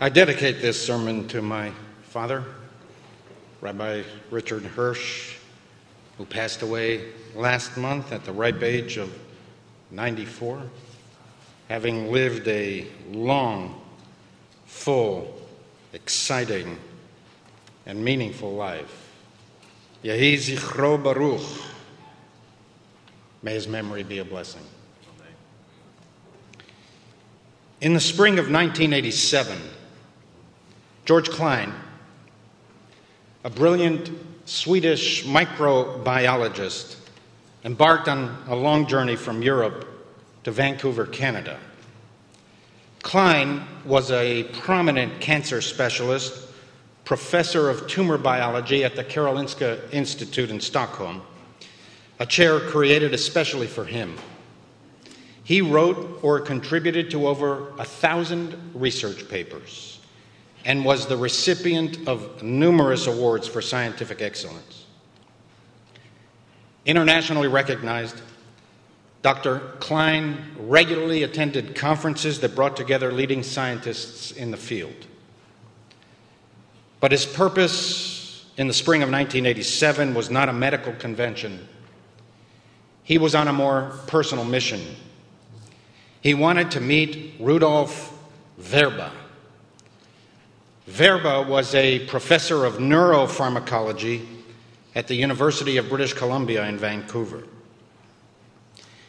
I dedicate this sermon to my father, Rabbi Richard Hirsch, who passed away last month at the ripe age of 94, having lived a long, full, exciting, and meaningful life. Yehi Zichro Baruch. May his memory be a blessing. In the spring of 1987, George Klein, a brilliant Swedish microbiologist, embarked on a long journey from Europe to Vancouver, Canada. Klein was a prominent cancer specialist, professor of tumor biology at the Karolinska Institute in Stockholm, a chair created especially for him. He wrote or contributed to over a thousand research papers and was the recipient of numerous awards for scientific excellence. Internationally recognized, Dr. Klein regularly attended conferences that brought together leading scientists in the field. But his purpose in the spring of 1987 was not a medical convention. He was on a more personal mission. He wanted to meet Rudolf Vrba, Vrba was a professor of neuropharmacology at the University of British Columbia in Vancouver.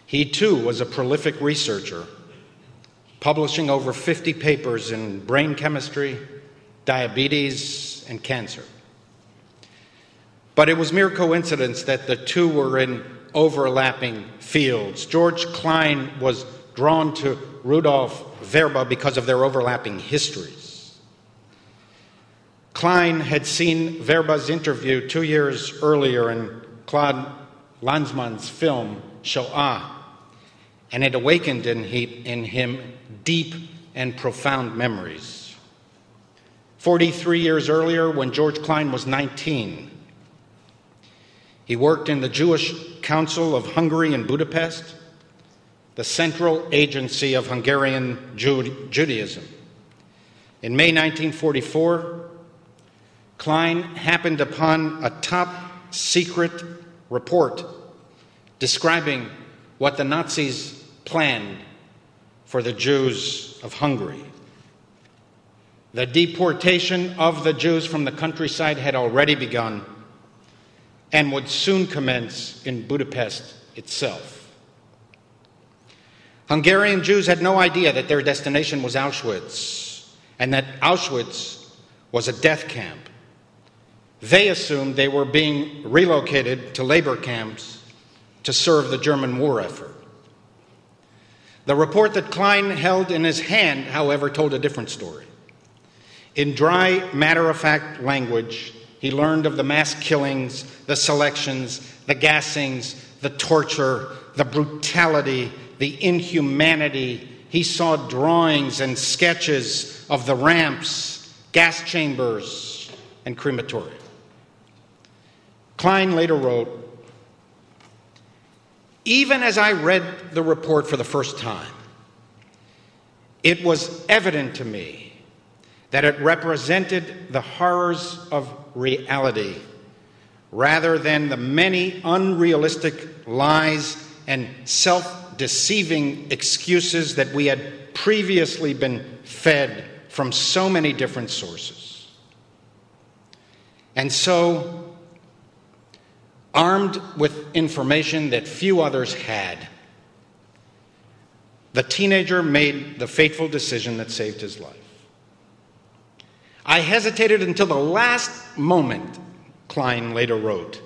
He too was a prolific researcher, publishing over 50 papers in brain chemistry, diabetes, and cancer. But it was mere coincidence that the two were in overlapping fields. George Klein was drawn to Rudolf Vrba because of their overlapping histories. Klein had seen Vrba's interview two years earlier in Claude Lanzmann's film Shoah, and it awakened in, he, in him deep and profound memories. 43 years earlier, when George Klein was 19, he worked in the Jewish Council of Hungary in Budapest, the central agency of Hungarian Judaism. In May 1944, Klein happened upon a top secret report describing what the Nazis planned for the Jews of Hungary. The deportation of the Jews from the countryside had already begun and would soon commence in Budapest itself. Hungarian Jews had no idea that their destination was Auschwitz and that Auschwitz was a death camp. They assumed they were being relocated to labor camps to serve the German war effort. The report that Klein held in his hand, however, told a different story. In dry, matter of fact language, he learned of the mass killings, the selections, the gassings, the torture, the brutality, the inhumanity. He saw drawings and sketches of the ramps, gas chambers, and crematoria. Klein later wrote Even as I read the report for the first time, it was evident to me that it represented the horrors of reality rather than the many unrealistic lies and self deceiving excuses that we had previously been fed from so many different sources. And so, armed with information that few others had. The teenager made the fateful decision that saved his life. I hesitated until the last moment, Klein later wrote.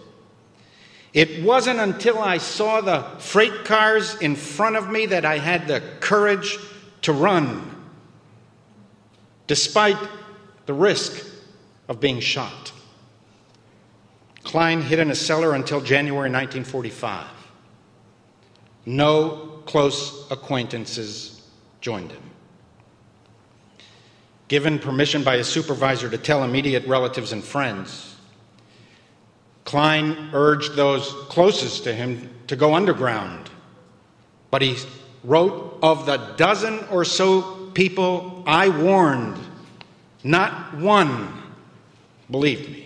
It wasn't until I saw the freight cars in front of me that I had the courage to run, despite the risk of being shot. Klein hid in a cellar until January 1945. No close acquaintances joined him. Given permission by his supervisor to tell immediate relatives and friends, Klein urged those closest to him to go underground. But he wrote, Of the dozen or so people I warned, Not one believed me.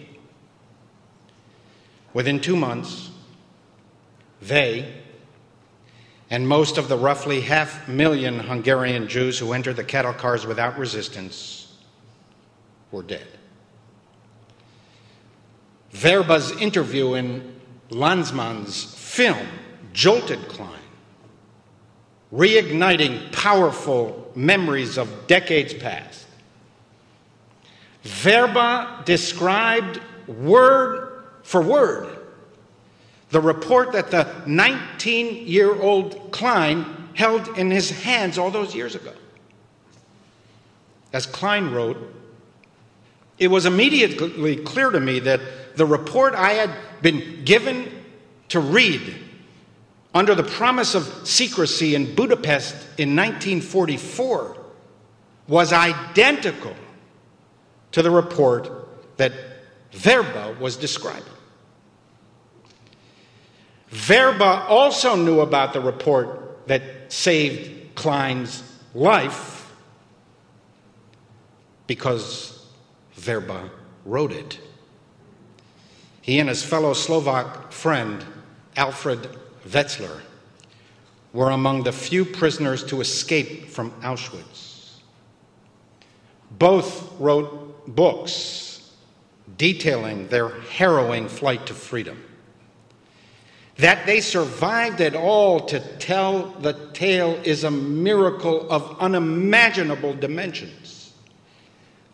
Within two months, they and most of the roughly half million Hungarian Jews who entered the cattle cars without resistance were dead. Vrba's interview in Lanzmann's film jolted Klein, reigniting powerful memories of decades past. Verba described word for word the report that the 19 year old Klein held in his hands all those years ago. As Klein wrote, it was immediately clear to me that the report I had been given to read under the promise of secrecy in Budapest in 1944 was identical to the report that Vrba was describing. Vrba also knew about the report that saved Klein's life because Vrba wrote it. He and his fellow Slovak friend, Alfred Wetzler, were among the few prisoners to escape from Auschwitz. Both wrote books detailing their harrowing flight to freedom. That they survived at all to tell the tale is a miracle of unimaginable dimensions.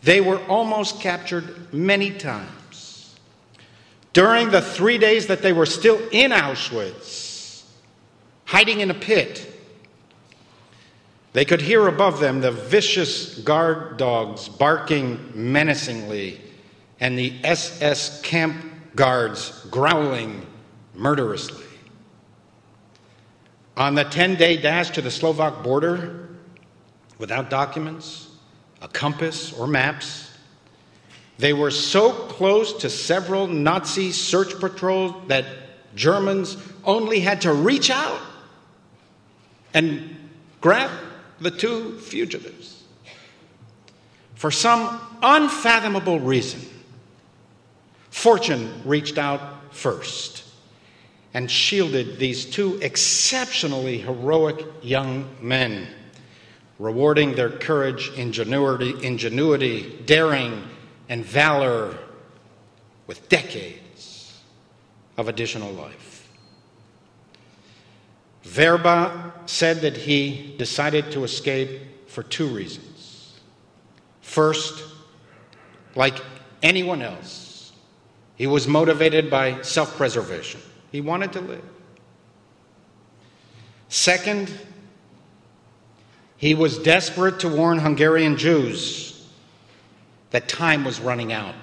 They were almost captured many times. During the three days that they were still in Auschwitz, hiding in a pit, they could hear above them the vicious guard dogs barking menacingly and the SS camp guards growling murderously. On the 10 day dash to the Slovak border, without documents, a compass, or maps, they were so close to several Nazi search patrols that Germans only had to reach out and grab the two fugitives. For some unfathomable reason, fortune reached out first and shielded these two exceptionally heroic young men, rewarding their courage, ingenuity, ingenuity daring, and valor with decades of additional life. Vrba said that he decided to escape for two reasons. First, like anyone else, he was motivated by self preservation. He wanted to live. Second, he was desperate to warn Hungarian Jews that time was running out.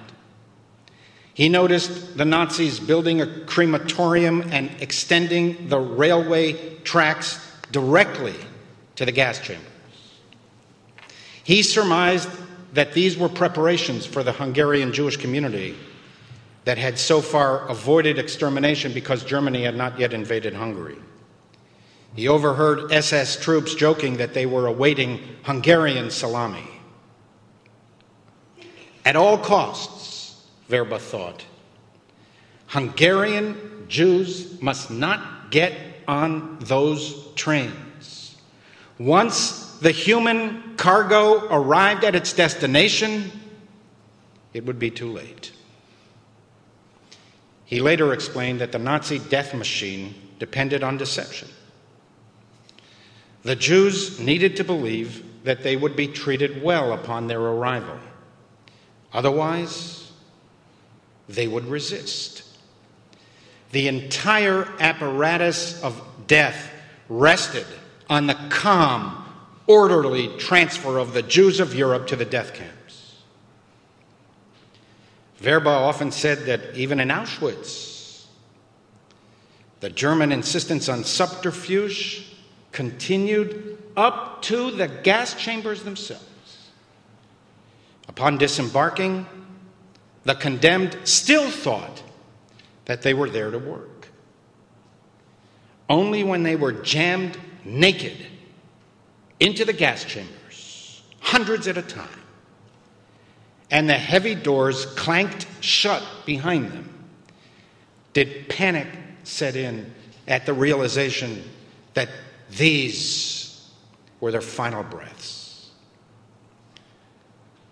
He noticed the Nazis building a crematorium and extending the railway tracks directly to the gas chambers. He surmised that these were preparations for the Hungarian Jewish community that had so far avoided extermination because Germany had not yet invaded Hungary. He overheard SS troops joking that they were awaiting Hungarian salami. At all costs, Vrba thought, Hungarian Jews must not get on those trains. Once the human cargo arrived at its destination, it would be too late. He later explained that the Nazi death machine depended on deception. The Jews needed to believe that they would be treated well upon their arrival. Otherwise, they would resist. The entire apparatus of death rested on the calm, orderly transfer of the Jews of Europe to the death camp. Vrba often said that even in Auschwitz, the German insistence on subterfuge continued up to the gas chambers themselves. Upon disembarking, the condemned still thought that they were there to work. Only when they were jammed naked into the gas chambers, hundreds at a time, and the heavy doors clanked shut behind them, did panic set in at the realization that these were their final breaths.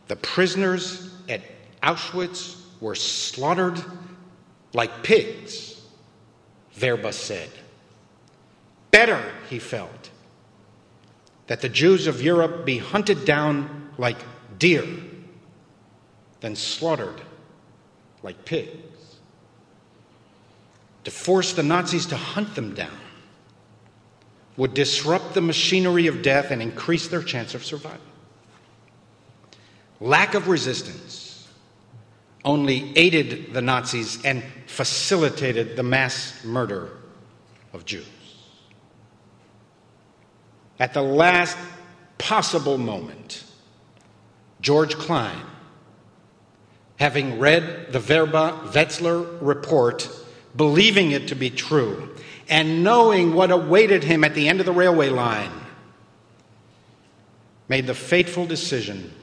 The prisoners at Auschwitz were slaughtered like pigs, Vrba said. Better, he felt, that the Jews of Europe be hunted down like deer than slaughtered like pigs. To force the Nazis to hunt them down would disrupt the machinery of death and increase their chance of survival. Lack of resistance only aided the Nazis and facilitated the mass murder of Jews. At the last possible moment, George Klein, having read the Vrba Wetzler report, believing it to be true, and knowing what awaited him at the end of the railway line, made the fateful decision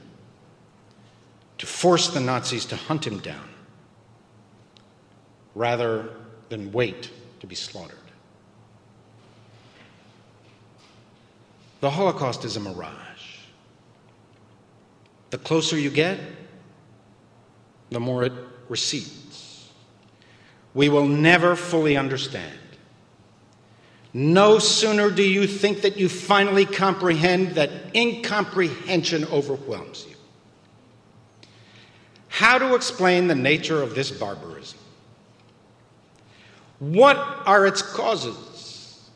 to force the Nazis to hunt him down rather than wait to be slaughtered. The Holocaust is a mirage. The closer you get, the more it recedes. We will never fully understand. No sooner do you think that you finally comprehend that incomprehension overwhelms you. How to explain the nature of this barbarism? What are its causes?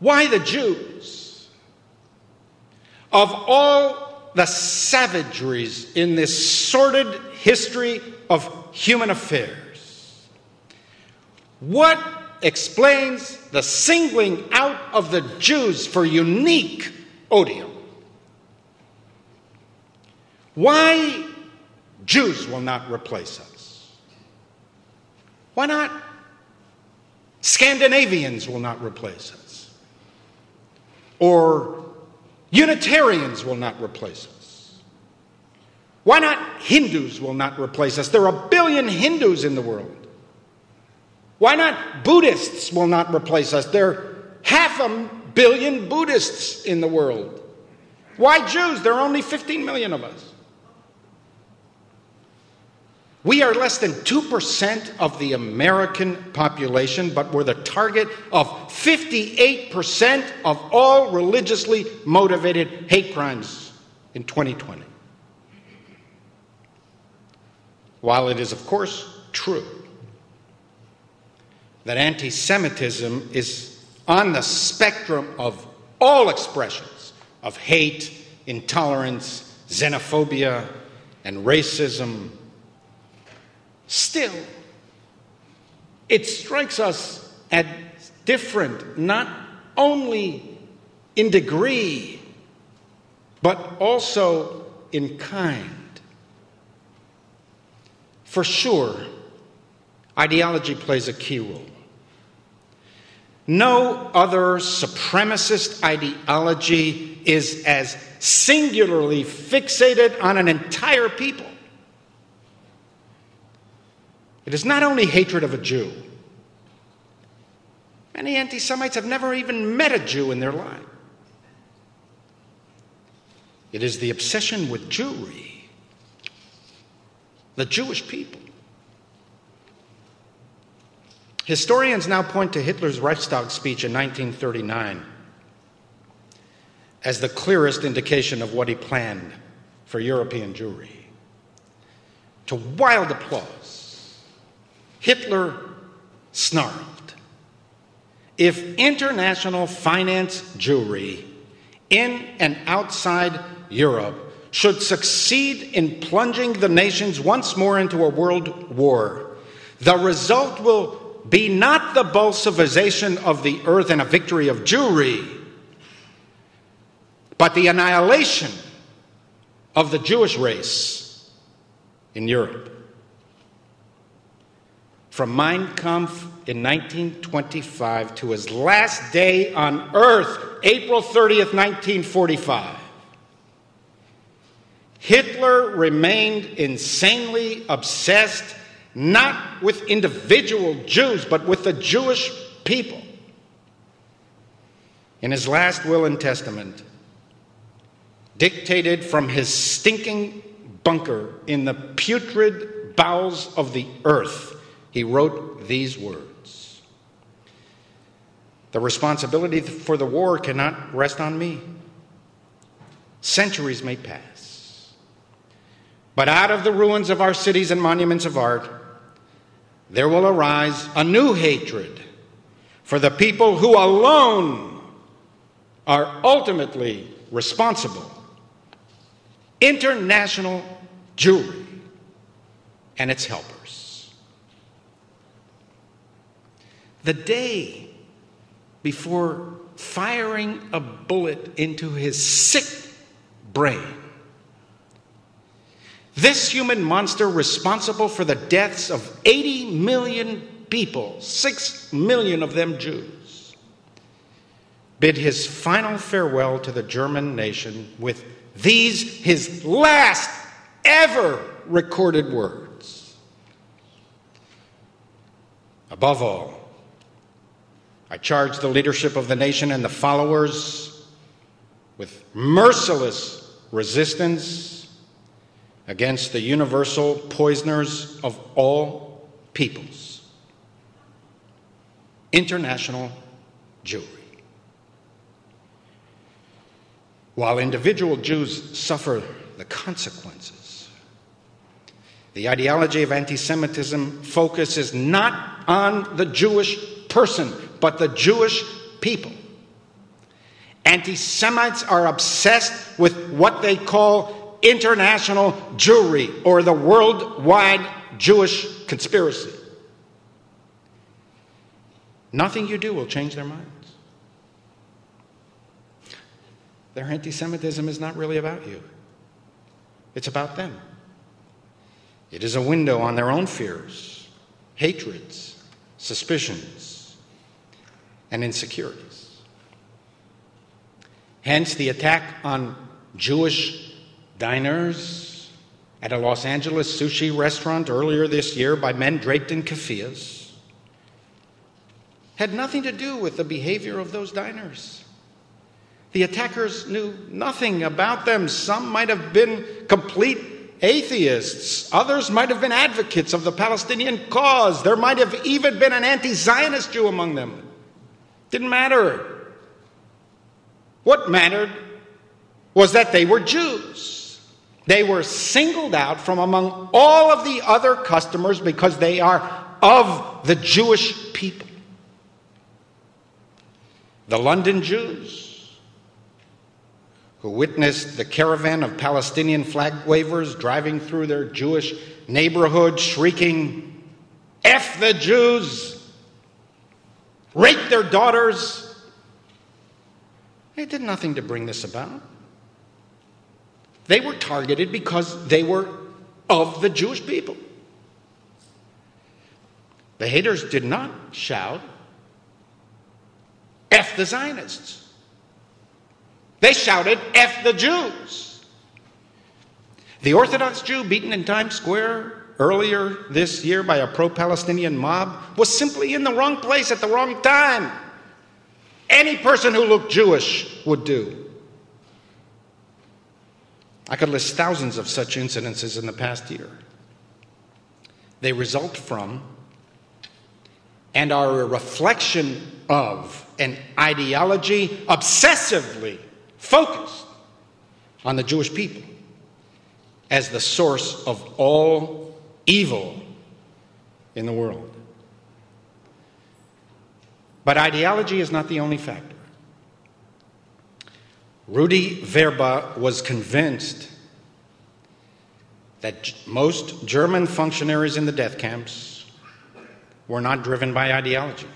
Why the Jews? Of all the savageries in this sordid history of human affairs, what explains the singling out of the Jews for unique odium? Why Jews will not replace us? Why not? Scandinavians will not replace us. Or Unitarians will not replace us. Why not Hindus will not replace us? There are a billion Hindus in the world. Why not Buddhists will not replace us? There are half a billion Buddhists in the world. Why Jews? There are only 15 million of us. We are less than 2% of the American population, but we're the target of 58% of all religiously motivated hate crimes in 2020. While it is, of course, true that anti Semitism is on the spectrum of all expressions of hate, intolerance, xenophobia, and racism Still, it strikes us as different, not only in degree, but also in kind. For sure, ideology plays a key role. No other supremacist ideology is as singularly fixated on an entire people it is not only hatred of a Jew. Many anti Semites have never even met a Jew in their life. It is the obsession with Jewry, the Jewish people. Historians now point to Hitler's Reichstag speech in 1939 as the clearest indication of what he planned for European Jewry. To wild applause, Hitler snarled If international finance Jewry in and outside Europe should succeed in plunging the nations once more into a world war, the result will be not the Bolshevization of the earth and a victory of Jewry, but the annihilation of the Jewish race in Europe. From Mein Kampf in 1925 to his last day on earth, April 30th, 1945. Hitler remained insanely obsessed not with individual Jews, but with the Jewish people. In his last will and testament, dictated from his stinking bunker in the putrid bowels of the earth, he wrote these words The responsibility for the war cannot rest on me. Centuries may pass. But out of the ruins of our cities and monuments of art, there will arise a new hatred for the people who alone are ultimately responsible international Jewry and its helpers. The day before firing a bullet into his sick brain, this human monster, responsible for the deaths of 80 million people, 6 million of them Jews, bid his final farewell to the German nation with these, his last ever recorded words. Above all, I charge the leadership of the nation and the followers with merciless resistance against the universal poisoners of all peoples. International Jewry. While individual Jews suffer the consequences, the ideology of anti Semitism focuses not on the Jewish person, but the Jewish people. Anti Semites are obsessed with what they call international Jewry or the worldwide Jewish conspiracy. Nothing you do will change their minds. Their anti Semitism is not really about you, it's about them. It is a window on their own fears, hatreds, suspicions, and insecurities. Hence, the attack on Jewish diners at a Los Angeles sushi restaurant earlier this year by men draped in keffiyehs had nothing to do with the behavior of those diners. The attackers knew nothing about them. Some might have been complete atheists, others might have been advocates of the Palestinian cause. There might have even been an anti Zionist Jew among them. Didn't matter. What mattered was that they were Jews. They were singled out from among all of the other customers because they are of the Jewish people. The London Jews, who witnessed the caravan of Palestinian flag wavers driving through their Jewish neighborhood, shrieking, F the Jews, rape their daughters. They did nothing to bring this about. They were targeted because they were of the Jewish people. The haters did not shout, F the Zionists. They shouted, F the Jews. The Orthodox Jew beaten in Times Square earlier this year by a pro Palestinian mob was simply in the wrong place at the wrong time. Any person who looked Jewish would do. I could list thousands of such incidences in the past year. They result from and are a reflection of an ideology obsessively focused on the Jewish people as the source of all evil in the world. But ideology is not the only factor. Rudy Vrba was convinced that most German functionaries in the death camps were not driven by ideology.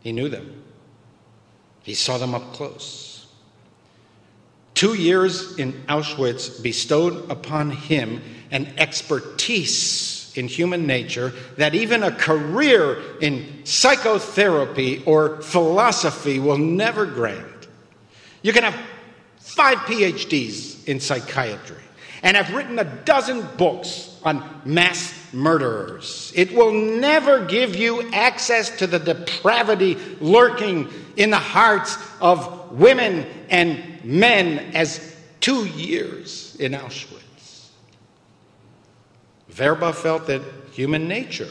He knew them, he saw them up close. Two years in Auschwitz bestowed upon him an expertise in human nature that even a career in psychotherapy or philosophy will never grant. You can have five PhDs in psychiatry. and have written a dozen books on mass murderers. It will never give you access to the depravity lurking in the hearts of women and men as two years in Auschwitz. Vrba felt that human nature,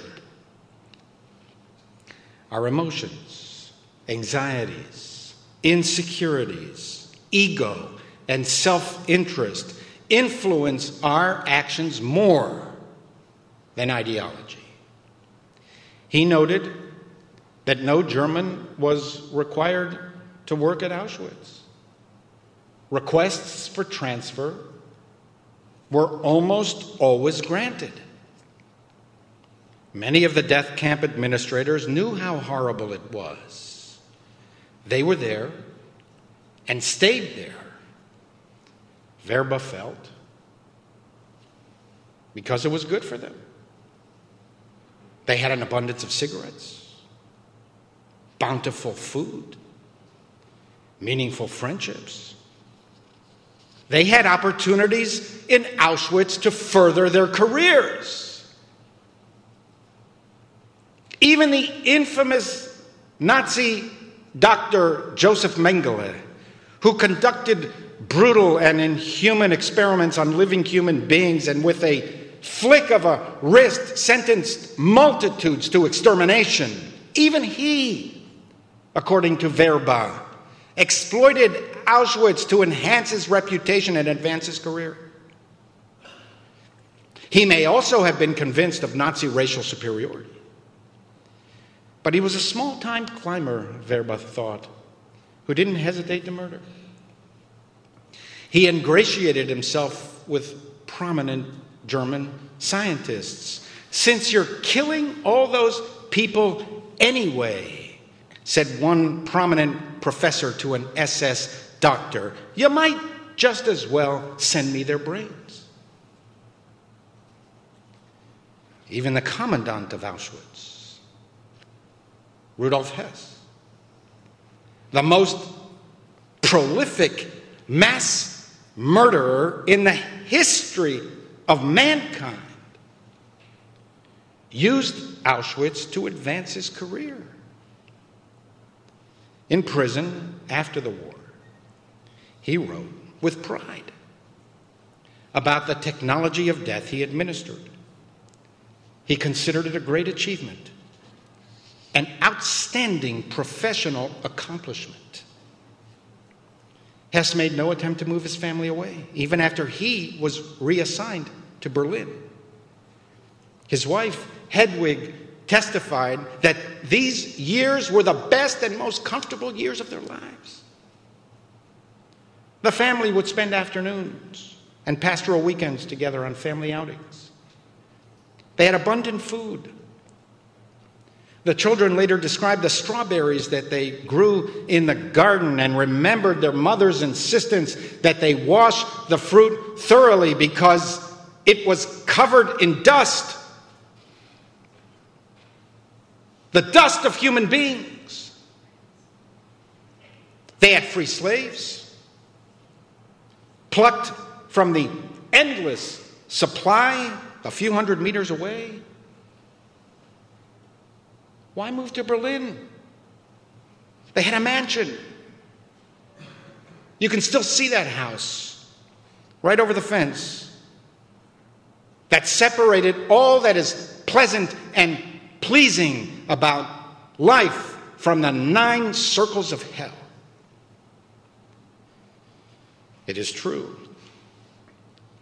our emotions, anxieties, insecurities, ego, and self interest influence our actions more than ideology. He noted that no German was required to work at Auschwitz. Requests for transfer were almost always granted. Many of the death camp administrators knew how horrible it was. They were there and stayed there. Vrba felt because it was good for them. They had an abundance of cigarettes, bountiful food, meaningful friendships. They had opportunities in Auschwitz to further their careers. Even the infamous Nazi Dr. Joseph Mengele, who conducted brutal and inhuman experiments on living human beings and with a flick of a wrist sentenced multitudes to extermination. Even he, according to Vrba, exploited Auschwitz to enhance his reputation and advance his career. He may also have been convinced of Nazi racial superiority. But he was a small time climber, Vrba thought, who didn't hesitate to murder. He ingratiated himself with prominent German scientists. Since you're killing all those people anyway, said one prominent professor to an SS doctor, you might just as well send me their brains. Even the commandant of Auschwitz, Rudolf Höss, the most prolific mass murderer in the history of mankind, used Auschwitz to advance his career. In prison after the war, he wrote with pride about the technology of death he administered. He considered it a great achievement, an outstanding professional accomplishment. Höss made no attempt to move his family away, even after he was reassigned to Berlin. His wife, Hedwig, testified that these years were the best and most comfortable years of their lives. The family would spend afternoons and pastoral weekends together on family outings. They had abundant food. The children later described the strawberries that they grew in the garden and remembered their mother's insistence that they wash the fruit thoroughly because it was covered in dust. The dust of human beings. They had free slaves, plucked from the endless supply a few hundred meters away. Why move to Berlin? They had a mansion. You can still see that house right over the fence that separated all that is pleasant and pleasing about life from the nine circles of hell. It is true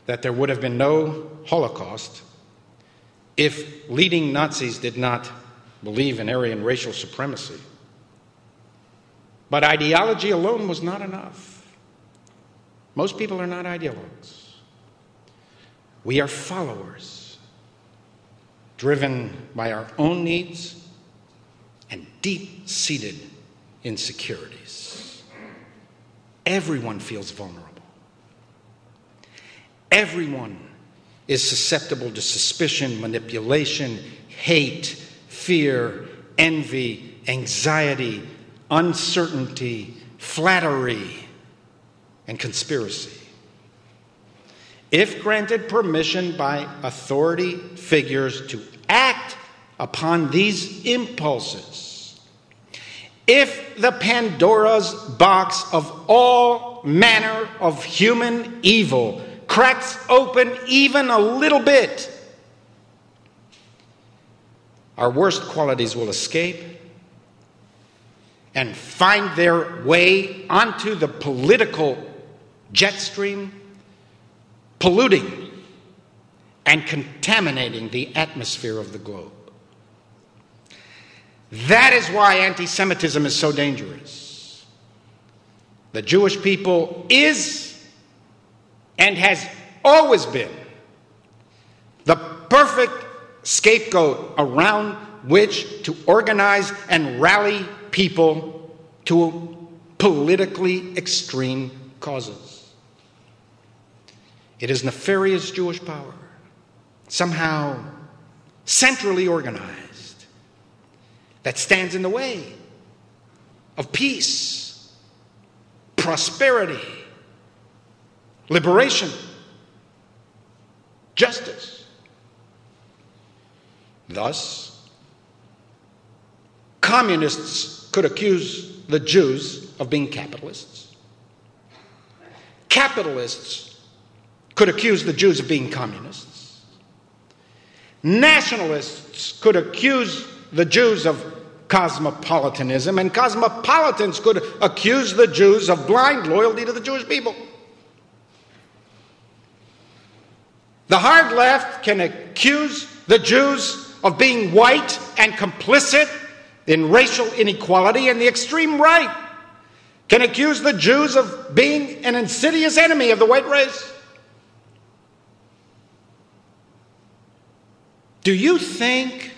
that there would have been no Holocaust if leading Nazis did not believe in Aryan racial supremacy. But ideology alone was not enough. Most people are not ideologues. We are followers, driven by our own needs and deep seated insecurities. Everyone feels vulnerable. Everyone is susceptible to suspicion, manipulation, hate, fear, envy, anxiety, uncertainty, flattery, and conspiracy. If granted permission by authority figures to act upon these impulses, if the Pandora's box of all manner of human evil cracks open even a little bit, our worst qualities will escape and find their way onto the political jet stream, polluting and contaminating the atmosphere of the globe. That is why anti Semitism is so dangerous. The Jewish people is and has always been the perfect scapegoat around which to organize and rally people to politically extreme causes. It is nefarious Jewish power, somehow centrally organized, that stands in the way of peace, prosperity, liberation, justice. Thus, communists could accuse the Jews of being capitalists. Capitalists could accuse the Jews of being communists. Nationalists could accuse the Jews of cosmopolitanism, and cosmopolitans could accuse the Jews of blind loyalty to the Jewish people. The hard left can accuse the Jews of being white and complicit in racial inequality, and the extreme right can accuse the Jews of being an insidious enemy of the white race. Do you think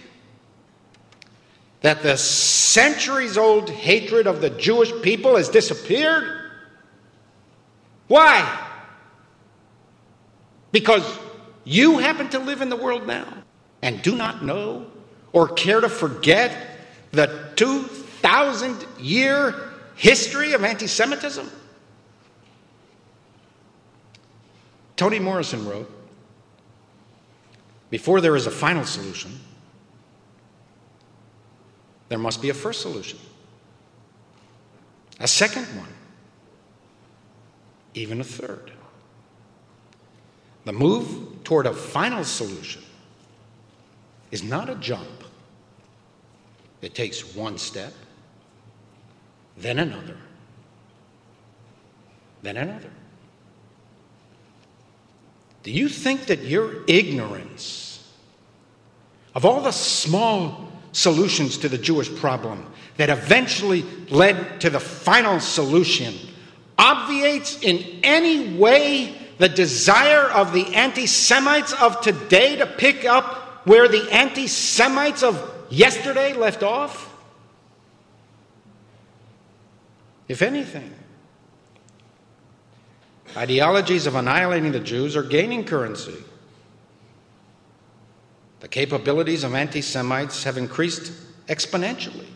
that the centuries old hatred of the Jewish people has disappeared? Why? Because you happen to live in the world now and do not know or care to forget the 2,000 year history of anti Semitism? Toni Morrison wrote Before there is a final solution, there must be a first solution, a second one, even a third. The move toward a final solution is not a jump. It takes one step, then another, then another. Do you think that your ignorance of all the small solutions to the Jewish problem that eventually led to the final solution obviates in any way the desire of the anti Semites of today to pick up where the anti Semites of yesterday left off? If anything, ideologies of annihilating the Jews are gaining currency. The capabilities of anti Semites have increased exponentially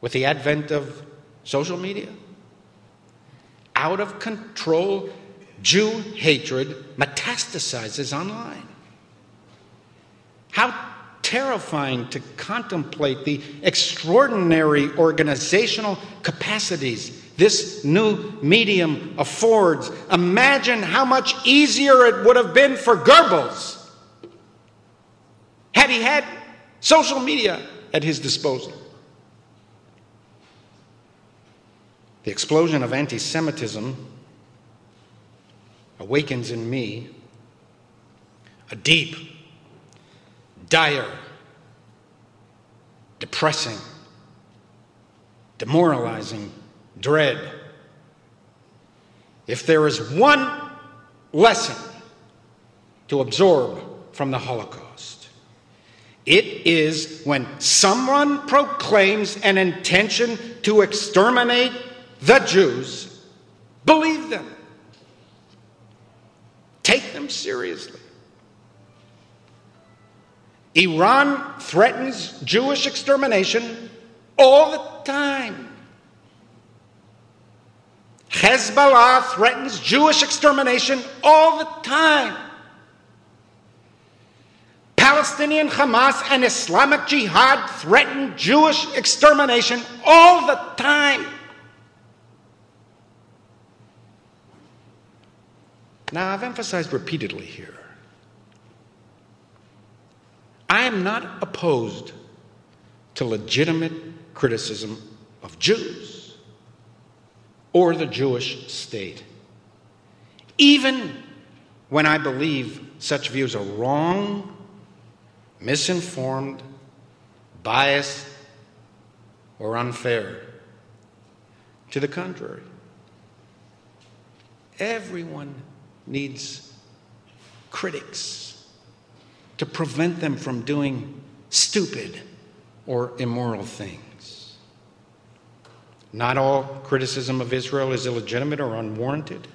with the advent of social media. Out of control Jew hatred metastasizes online. How terrifying to contemplate the extraordinary organizational capacities this new medium affords. Imagine how much easier it would have been for Goebbels had he had social media at his disposal. The explosion of anti Semitism awakens in me a deep dire, depressing, demoralizing dread. If there is one lesson to absorb from the Holocaust, it is when someone proclaims an intention to exterminate the Jews, believe them. Take them seriously. Iran threatens Jewish extermination all the time. Hezbollah threatens Jewish extermination all the time. Palestinian Hamas and Islamic Jihad threaten Jewish extermination all the time. Now, I've emphasized repeatedly here I am not opposed to legitimate criticism of Jews or the Jewish state, even when I believe such views are wrong, misinformed, biased, or unfair. To the contrary, everyone needs critics to prevent them from doing stupid or immoral things. Not all criticism of Israel is illegitimate or unwarranted,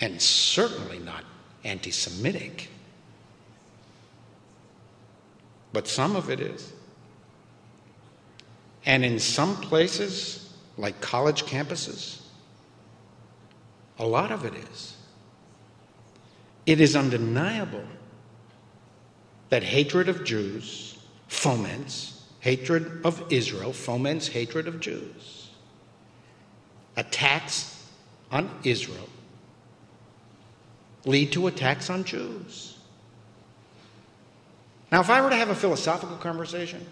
and certainly not anti Semitic. But some of it is. And in some places, like college campuses, a lot of it is. It is undeniable that hatred of Jews foments hatred of Israel, foments hatred of Jews. Attacks on Israel lead to attacks on Jews. Now, if I were to have a philosophical conversation,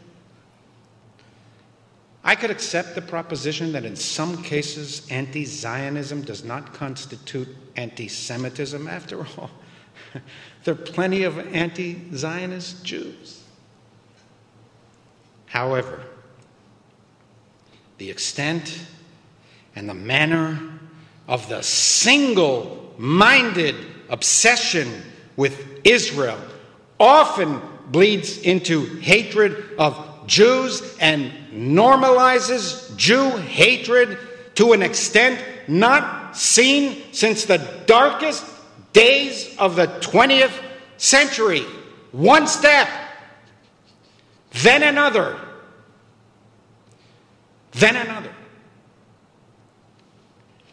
I could accept the proposition that in some cases anti Zionism does not constitute anti Semitism. After all, there are plenty of anti Zionist Jews. However, the extent and the manner of the single minded obsession with Israel often bleeds into hatred of Jews and normalizes Jew hatred to an extent not seen since the darkest days of the 20th century. One step, then another, then another.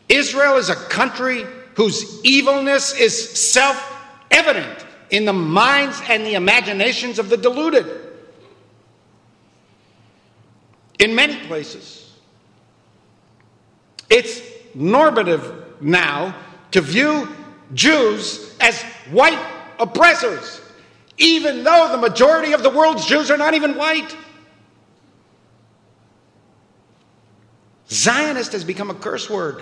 Israel is a country whose evilness is self evident in the minds and the imaginations of the deluded. In many places, it's normative now to view Jews as white oppressors, even though the majority of the world's Jews are not even white. Zionist has become a curse word,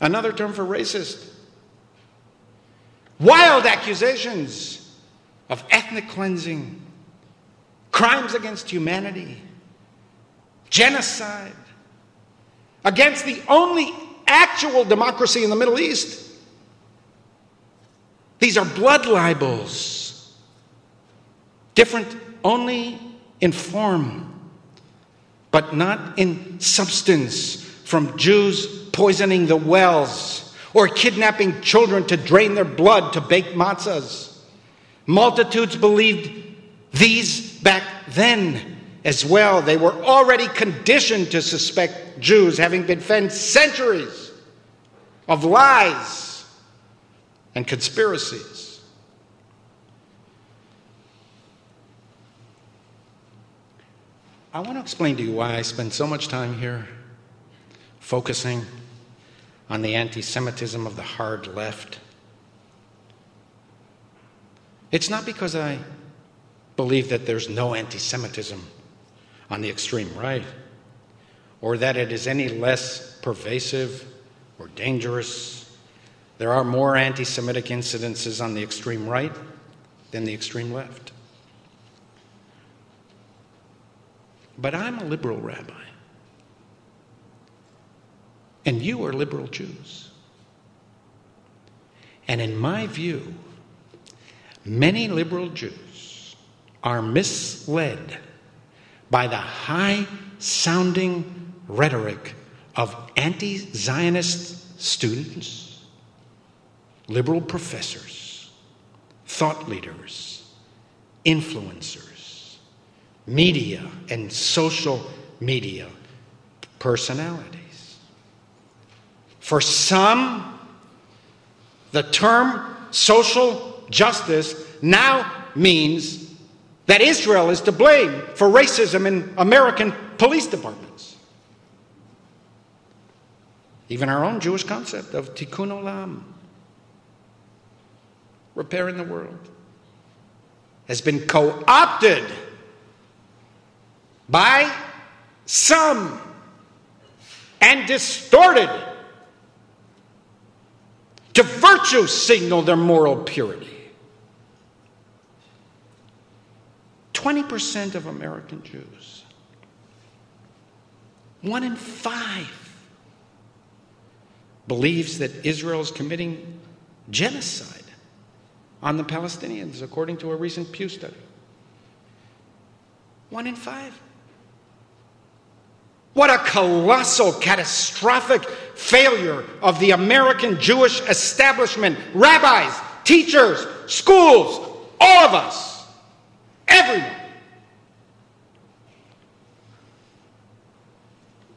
another term for racist. Wild accusations of ethnic cleansing, crimes against humanity, genocide, against the only actual democracy in the Middle East. These are blood libels, different only in form, but not in substance, from Jews poisoning the wells or kidnapping children to drain their blood to bake matzahs. Multitudes believed these back then as well. They were already conditioned to suspect Jews, having been fed centuries of lies and conspiracies. I want to explain to you why I spend so much time here focusing on the anti Semitism of the hard left. It's not because I believe that there's no anti Semitism on the extreme right, or that it is any less pervasive or dangerous. There are more anti Semitic incidences on the extreme right than the extreme left. But I'm a liberal rabbi. And you are liberal Jews. And in my view, many liberal Jews are misled by the high sounding rhetoric of anti Zionist students, liberal professors, thought leaders, influencers, media, and social media personalities. For some, the term social justice now means that Israel is to blame for racism in American police departments. Even our own Jewish concept of tikkun olam, repairing the world, has been co opted by some and distorted to virtue signal their moral purity. 20% of American Jews, one in five, believes that Israel is committing genocide on the Palestinians, according to a recent Pew study. One in five. What a colossal, catastrophic failure of the American Jewish establishment, rabbis, teachers, schools, all of us, everyone.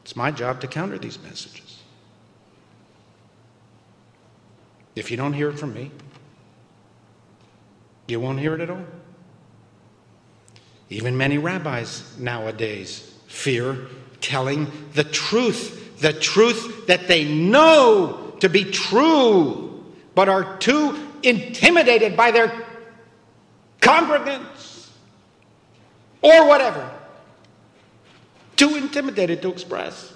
It's my job to counter these messages. If you don't hear it from me, you won't hear it at all. Even many rabbis nowadays fear telling the truth, the truth that they know to be true, but are too intimidated by their congregants or whatever, too intimidated to express.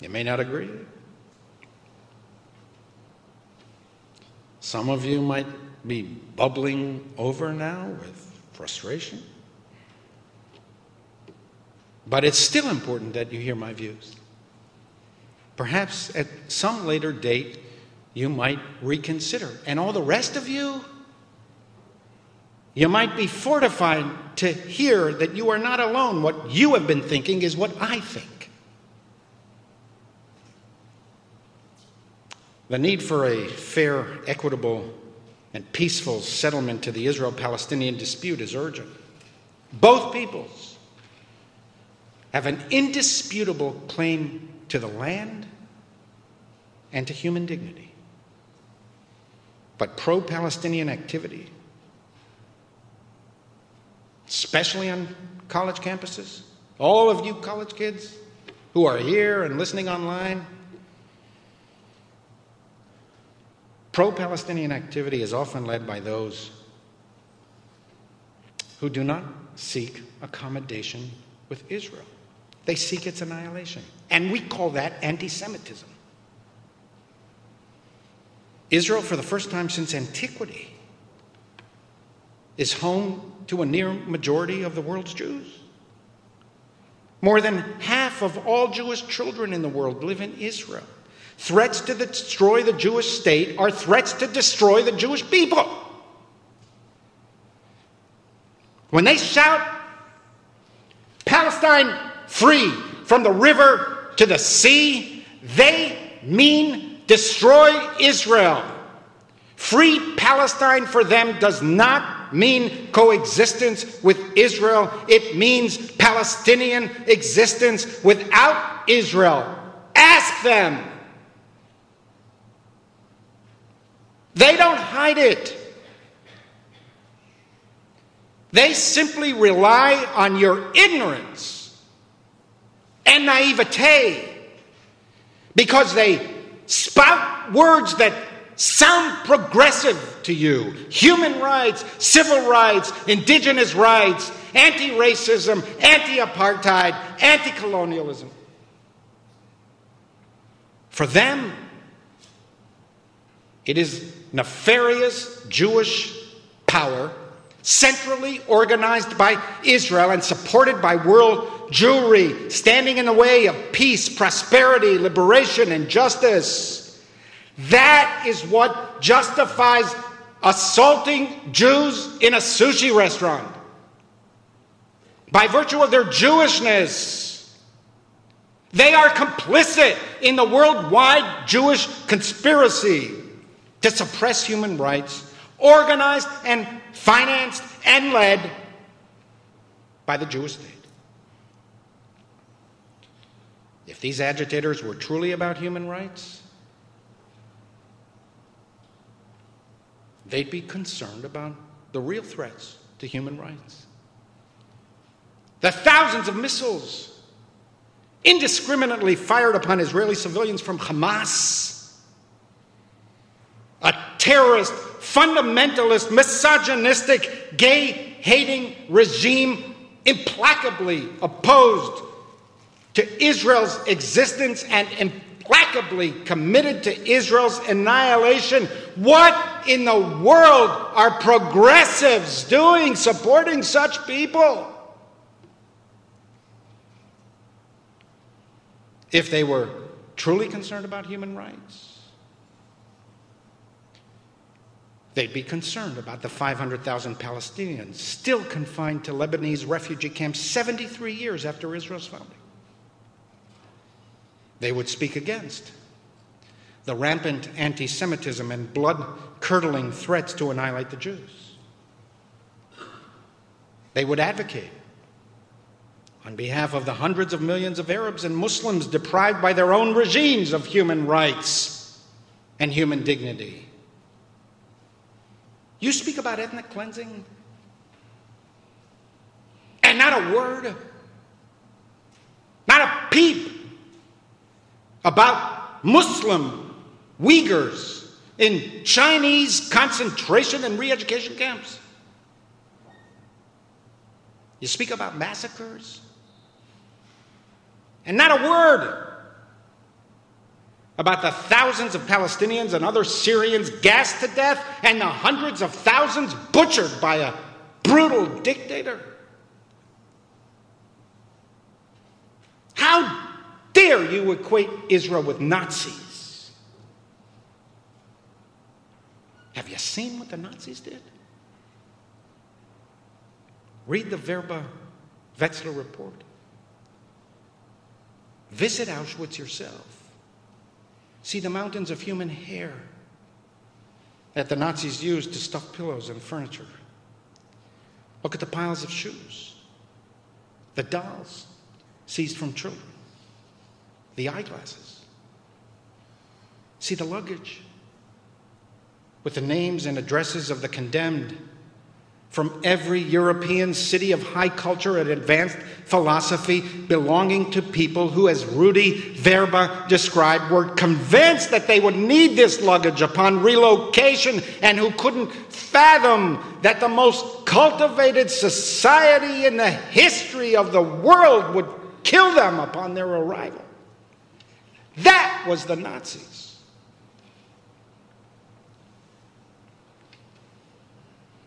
You may not agree. Some of you might be bubbling over now with frustration. But it's still important that you hear my views. Perhaps at some later date, you might reconsider. And all the rest of you, you might be fortified to hear that you are not alone. What you have been thinking is what I think. The need for a fair, equitable, and peaceful settlement to the Israel Palestinian dispute is urgent. Both peoples have an indisputable claim to the land and to human dignity. But pro Palestinian activity, especially on college campuses, all of you college kids who are here and listening online, pro Palestinian activity is often led by those who do not seek accommodation with Israel. They seek its annihilation. And we call that anti Semitism. Israel, for the first time since antiquity, is home to a near majority of the world's Jews. More than half of all Jewish children in the world live in Israel. Threats to destroy the Jewish state are threats to destroy the Jewish people. When they shout, Palestine free from the river to the sea, they mean destroy Israel. Free Palestine for them does not mean coexistence with Israel, it means Palestinian existence without Israel. Ask them. They don't hide it. They simply rely on your ignorance and naivete because they spout words that sound progressive to you human rights, civil rights, indigenous rights, anti racism, anti apartheid, anti colonialism. For them, it is nefarious Jewish power centrally organized by Israel and supported by world Jewry, standing in the way of peace, prosperity, liberation, and justice. That is what justifies assaulting Jews in a sushi restaurant. By virtue of their Jewishness, they are complicit in the worldwide Jewish conspiracy to suppress human rights, organized and financed and led by the Jewish state. if these agitators were truly about human rights, they'd be concerned about the real threats to human rights. The thousands of missiles indiscriminately fired upon Israeli civilians from Hamas, a terrorist, fundamentalist, misogynistic, gay hating regime implacably opposed to Israel's existence and implacably committed to Israel's annihilation. What in the world are progressives doing supporting such people? If they were truly concerned about human rights, they'd be concerned about the 500,000 Palestinians still confined to Lebanese refugee camps 73 years after Israel's founding. They would speak against the rampant anti Semitism and blood curdling threats to annihilate the Jews. They would advocate on behalf of the hundreds of millions of Arabs and Muslims deprived by their own regimes of human rights and human dignity. You speak about ethnic cleansing, and not a word, not a peep about Muslim Uyghurs in Chinese concentration and re education camps. You speak about massacres, and not a word about the thousands of Palestinians and other Syrians gassed to death and the hundreds of thousands butchered by a brutal dictator. How dare you equate Israel with Nazis? Have you seen what the Nazis did? Read the Vrba Wetzler report. Visit Auschwitz yourself. See the mountains of human hair that the Nazis used to stuff pillows and furniture. Look at the piles of shoes, the dolls seized from children, the eyeglasses. See the luggage with the names and addresses of the condemned from every European city of high culture and advanced philosophy belonging to people who, as Rudy Vrba described, were convinced that they would need this luggage upon relocation and who couldn't fathom that the most cultivated society in the history of the world would kill them upon their arrival. That was the Nazis.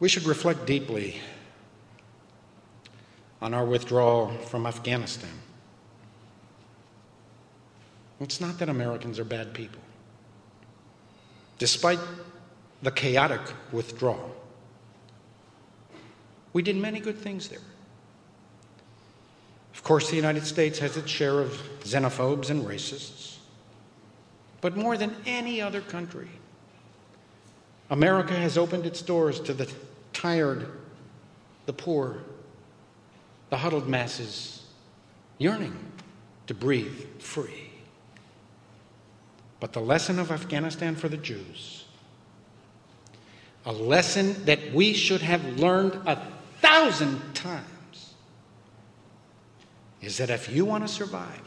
We should reflect deeply on our withdrawal from Afghanistan. It's not that Americans are bad people. Despite the chaotic withdrawal, we did many good things there. Of course, the United States has its share of xenophobes and racists, but more than any other country, America has opened its doors to the tired, the poor, the huddled masses yearning to breathe free. But the lesson of Afghanistan for the Jews, a lesson that we should have learned a thousand times, is that if you want to survive,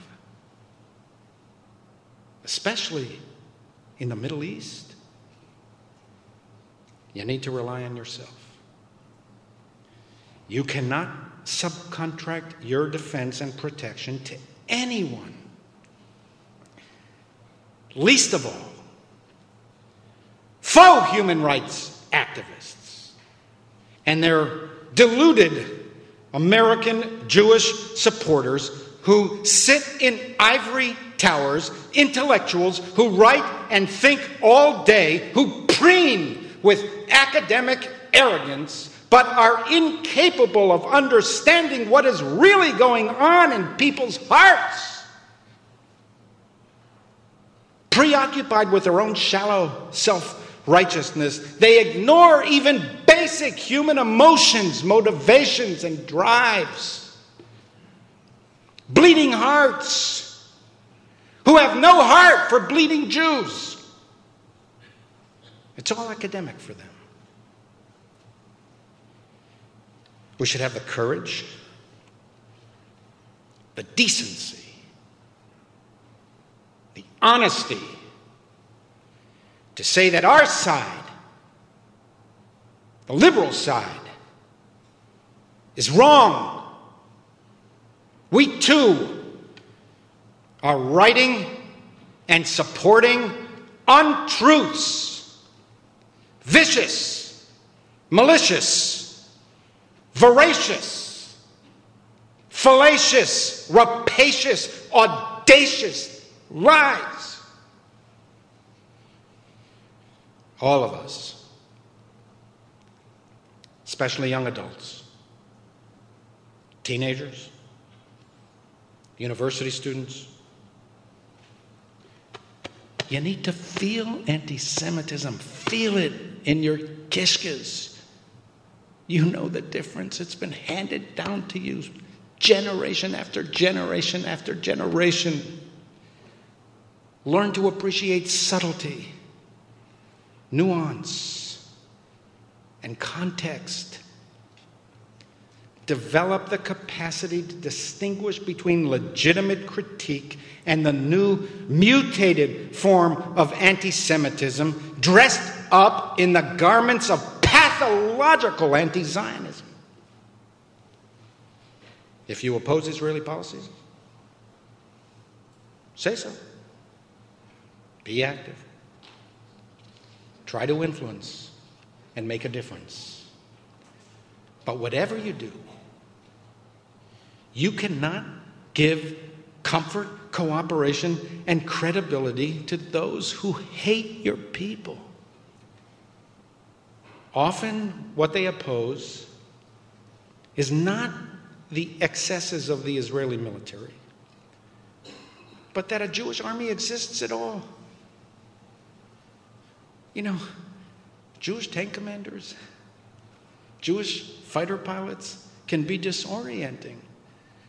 especially in the Middle East, you need to rely on yourself. You cannot subcontract your defense and protection to anyone. Least of all, faux human rights activists and their deluded American Jewish supporters who sit in ivory towers, intellectuals who write and think all day, who preen with academic arrogance but are incapable of understanding what is really going on in people's hearts. Preoccupied with their own shallow self righteousness, they ignore even basic human emotions, motivations, and drives. Bleeding hearts who have no heart for bleeding Jews. It's all academic for them. We should have the courage, the decency, the honesty to say that our side, the liberal side, is wrong. We too are writing and supporting untruths, vicious, malicious, voracious, fallacious, rapacious, audacious lies. All of us, especially young adults, teenagers, university students, you need to feel anti Semitism. Feel it in your kishkas. You know the difference. It's been handed down to you generation after generation after generation. Learn to appreciate subtlety, nuance, and context. Develop the capacity to distinguish between legitimate critique and the new mutated form of anti Semitism dressed up in the garments of pathological anti Zionism. If you oppose Israeli policies, say so. Be active. Try to influence and make a difference. But whatever you do, you cannot give comfort, cooperation, and credibility to those who hate your people. Often, what they oppose is not the excesses of the Israeli military, but that a Jewish army exists at all. You know, Jewish tank commanders, Jewish fighter pilots can be disorienting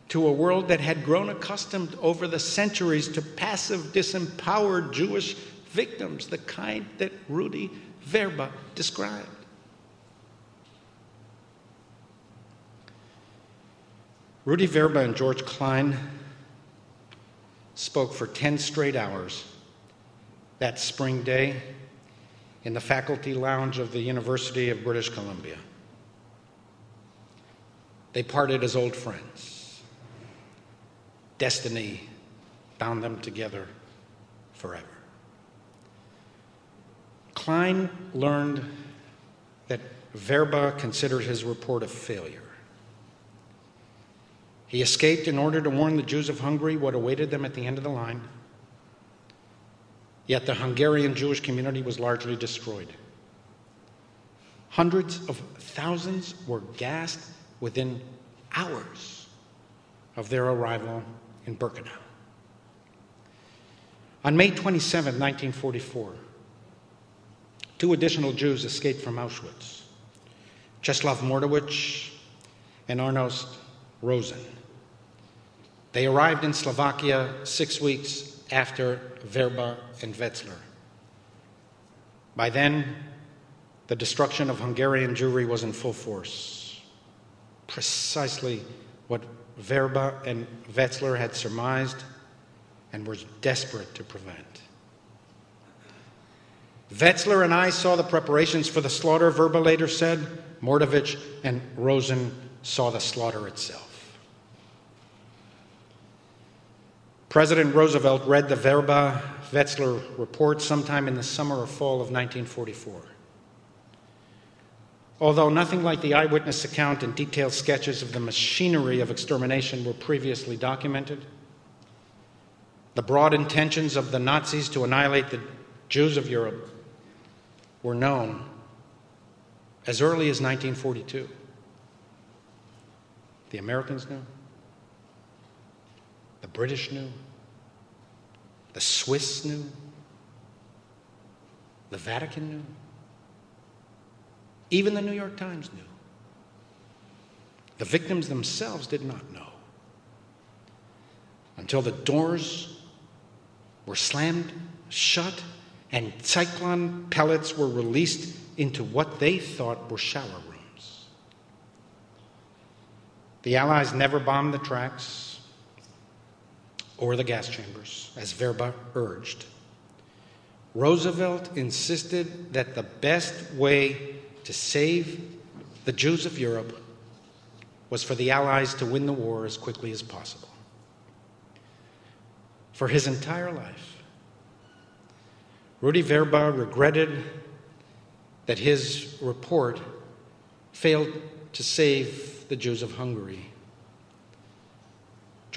to a world that had grown accustomed over the centuries to passive, disempowered Jewish victims, the kind that Rudy Vrba described. Rudy Vrba and George Klein spoke for 10 straight hours that spring day in the faculty lounge of the University of British Columbia. They parted as old friends. Destiny bound them together forever. Klein learned that Vrba considered his report a failure. He escaped in order to warn the Jews of Hungary what awaited them at the end of the line. Yet the Hungarian Jewish community was largely destroyed. Hundreds of thousands were gassed within hours of their arrival in Birkenau. On May 27, 1944, two additional Jews escaped from Auschwitz Czeslaw Mordowicz and Arnost Rosin. They arrived in Slovakia six weeks after Vrba and Wetzler. By then, the destruction of Hungarian Jewry was in full force. Precisely what Vrba and Wetzler had surmised and were desperate to prevent. Wetzler and I saw the preparations for the slaughter, Vrba later said. Mordowicz and Rosin saw the slaughter itself. President Roosevelt read the Vrba Wetzler report sometime in the summer or fall of 1944. Although nothing like the eyewitness account and detailed sketches of the machinery of extermination were previously documented, the broad intentions of the Nazis to annihilate the Jews of Europe were known as early as 1942. The Americans knew, the British knew, the Swiss knew, the Vatican knew. Even the New York Times knew. The victims themselves did not know until the doors were slammed shut, and Zyklon pellets were released into what they thought were shower rooms. The Allies never bombed the tracks or the gas chambers, as Vrba urged. Roosevelt insisted that the best way to save the Jews of Europe was for the Allies to win the war as quickly as possible. For his entire life, Rudy Vrba regretted that his report failed to save the Jews of Hungary.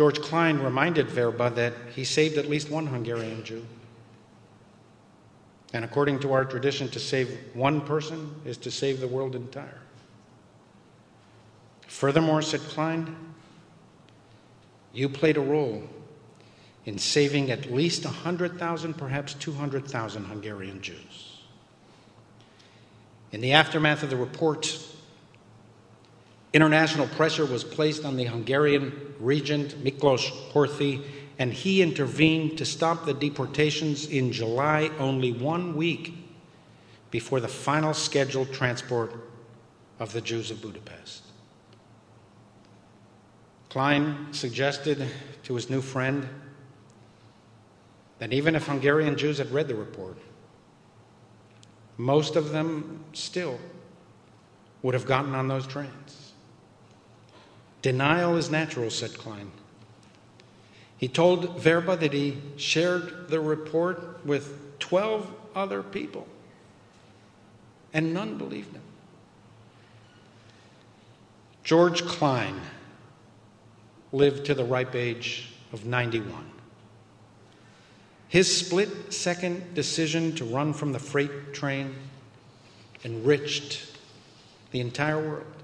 George Klein reminded Vrba that he saved at least one Hungarian Jew. And according to our tradition, to save one person is to save the world entire. Furthermore, said Klein, you played a role in saving at least 100,000, perhaps 200,000 Hungarian Jews. In the aftermath of the report, international pressure was placed on the Hungarian regent Miklos Horthy, and he intervened to stop the deportations in July, only one week before the final scheduled transport of the Jews of Budapest. Klein suggested to his new friend that even if Hungarian Jews had read the report, most of them still would have gotten on those trains. Denial is natural, said Klein. He told Vrba that he shared the report with 12 other people, and none believed him. George Klein lived to the ripe age of 91. His split second decision to run from the freight train enriched the entire world.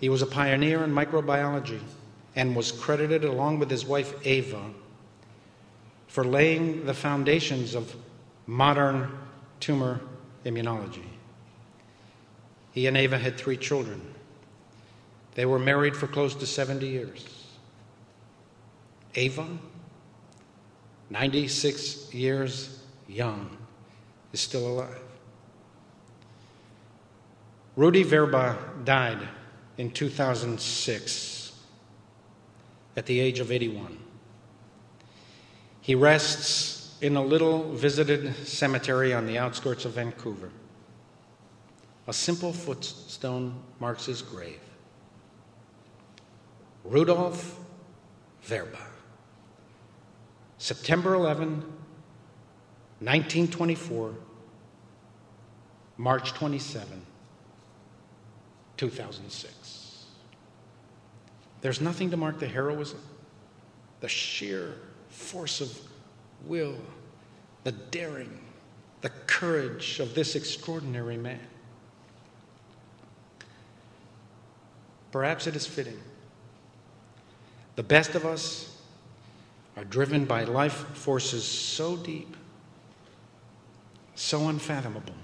He was a pioneer in microbiology and was credited, along with his wife Ava, for laying the foundations of modern tumor immunology. He and Ava had three children. They were married for close to 70 years. Ava, 96 years young, is still alive. Rudy Vrba died in 2006 at the age of 81. He rests in a little visited cemetery on the outskirts of Vancouver. A simple footstone marks his grave. Rudolf Vrba. September 11, 1924, March 27, 2006. There's nothing to mark the heroism, the sheer force of will, the daring, the courage of this extraordinary man. Perhaps it is fitting the best of us are driven by life forces so deep, so unfathomable,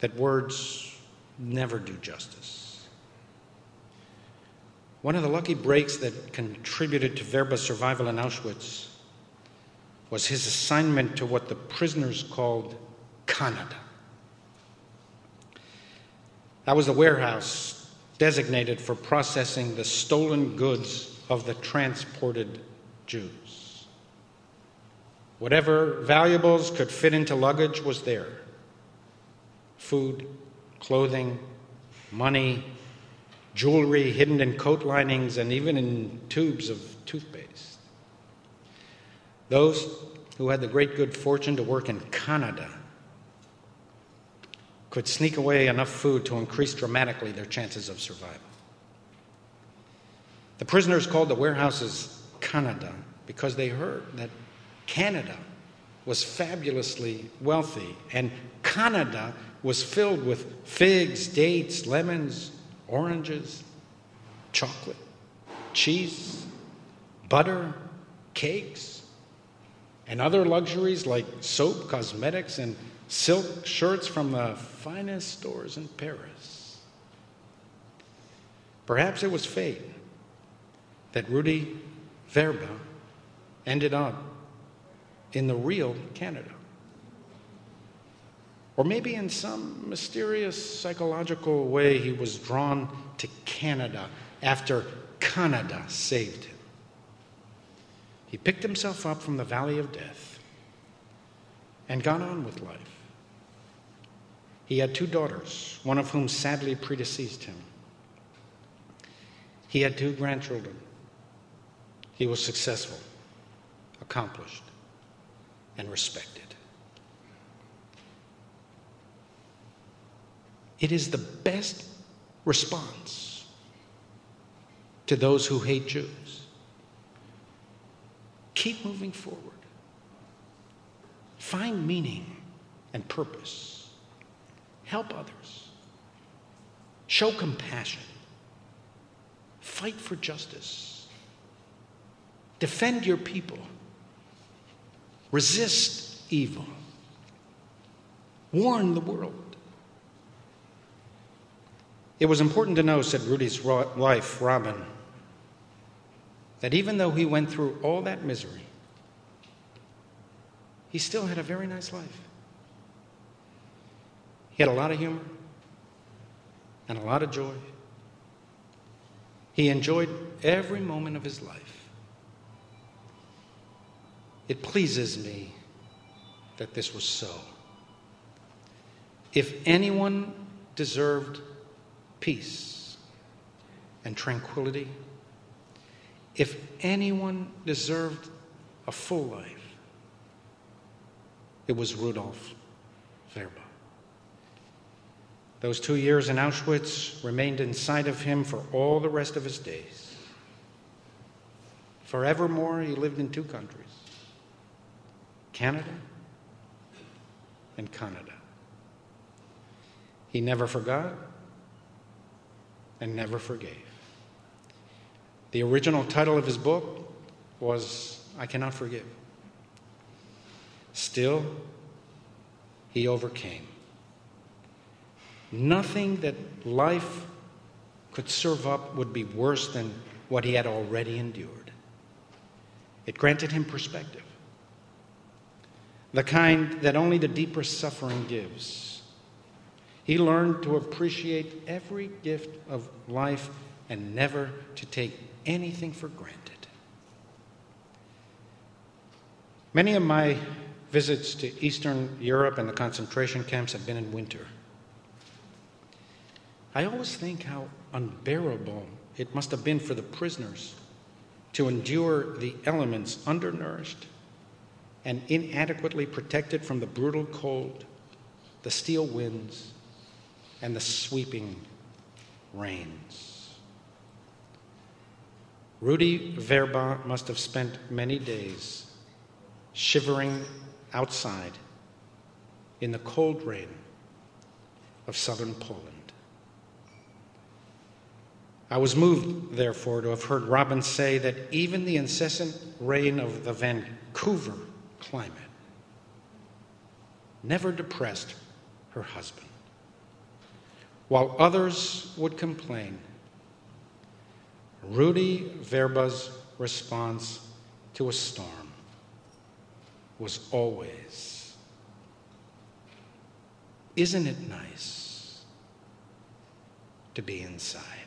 that words never do justice. One of the lucky breaks that contributed to Vrba's survival in Auschwitz was his assignment to what the prisoners called Canada. That was the warehouse designated for processing the stolen goods of the transported Jews. Whatever valuables could fit into luggage was there food, clothing, money, jewelry hidden in coat linings, and even in tubes of toothpaste. Those who had the great good fortune to work in Canada could sneak away enough food to increase dramatically their chances of survival. The prisoners called the warehouses Canada because they heard that Canada was fabulously wealthy and Canada was filled with figs, dates, lemons, oranges, chocolate, cheese, butter, cakes, and other luxuries like soap, cosmetics, and silk shirts from the finest stores in Paris. Perhaps it was fate that Rudy Vrba ended up in the real Canada. Or maybe in some mysterious psychological way, he was drawn to Canada after Canada saved him. He picked himself up from the valley of death and got on with life. He had two daughters, one of whom sadly predeceased him. He had two grandchildren. He was successful, accomplished, and respected. It is the best response to those who hate Jews. Keep moving forward. Find meaning and purpose. Help others. Show compassion. Fight for justice. Defend your people. Resist evil. Warn the world. It was important to know, said Rudy's wife, Robin, that even though he went through all that misery, he still had a very nice life. He had a lot of humor and a lot of joy. He enjoyed every moment of his life. It pleases me that this was so. If anyone deserved peace and tranquility. If anyone deserved a full life, it was Rudolf Vrba. Those two years in Auschwitz remained inside of him for all the rest of his days. Forevermore, he lived in two countries Canada and Canada. He never forgot and never forgave. The original title of his book was I Cannot Forgive. Still, he overcame. Nothing that life could serve up would be worse than what he had already endured. It granted him perspective, the kind that only the deepest suffering gives. He learned to appreciate every gift of life and never to take anything for granted. Many of my visits to Eastern Europe and the concentration camps have been in winter. I always think how unbearable it must have been for the prisoners to endure the elements undernourished and inadequately protected from the brutal cold, the steel winds, and the sweeping rains. Rudy Vrba must have spent many days shivering outside in the cold rain of southern Poland. I was moved, therefore, to have heard Robin say that even the incessant rain of the Vancouver climate never depressed her husband while others would complain. Rudy Vrba's response to a storm was always, Isn't it nice to be inside?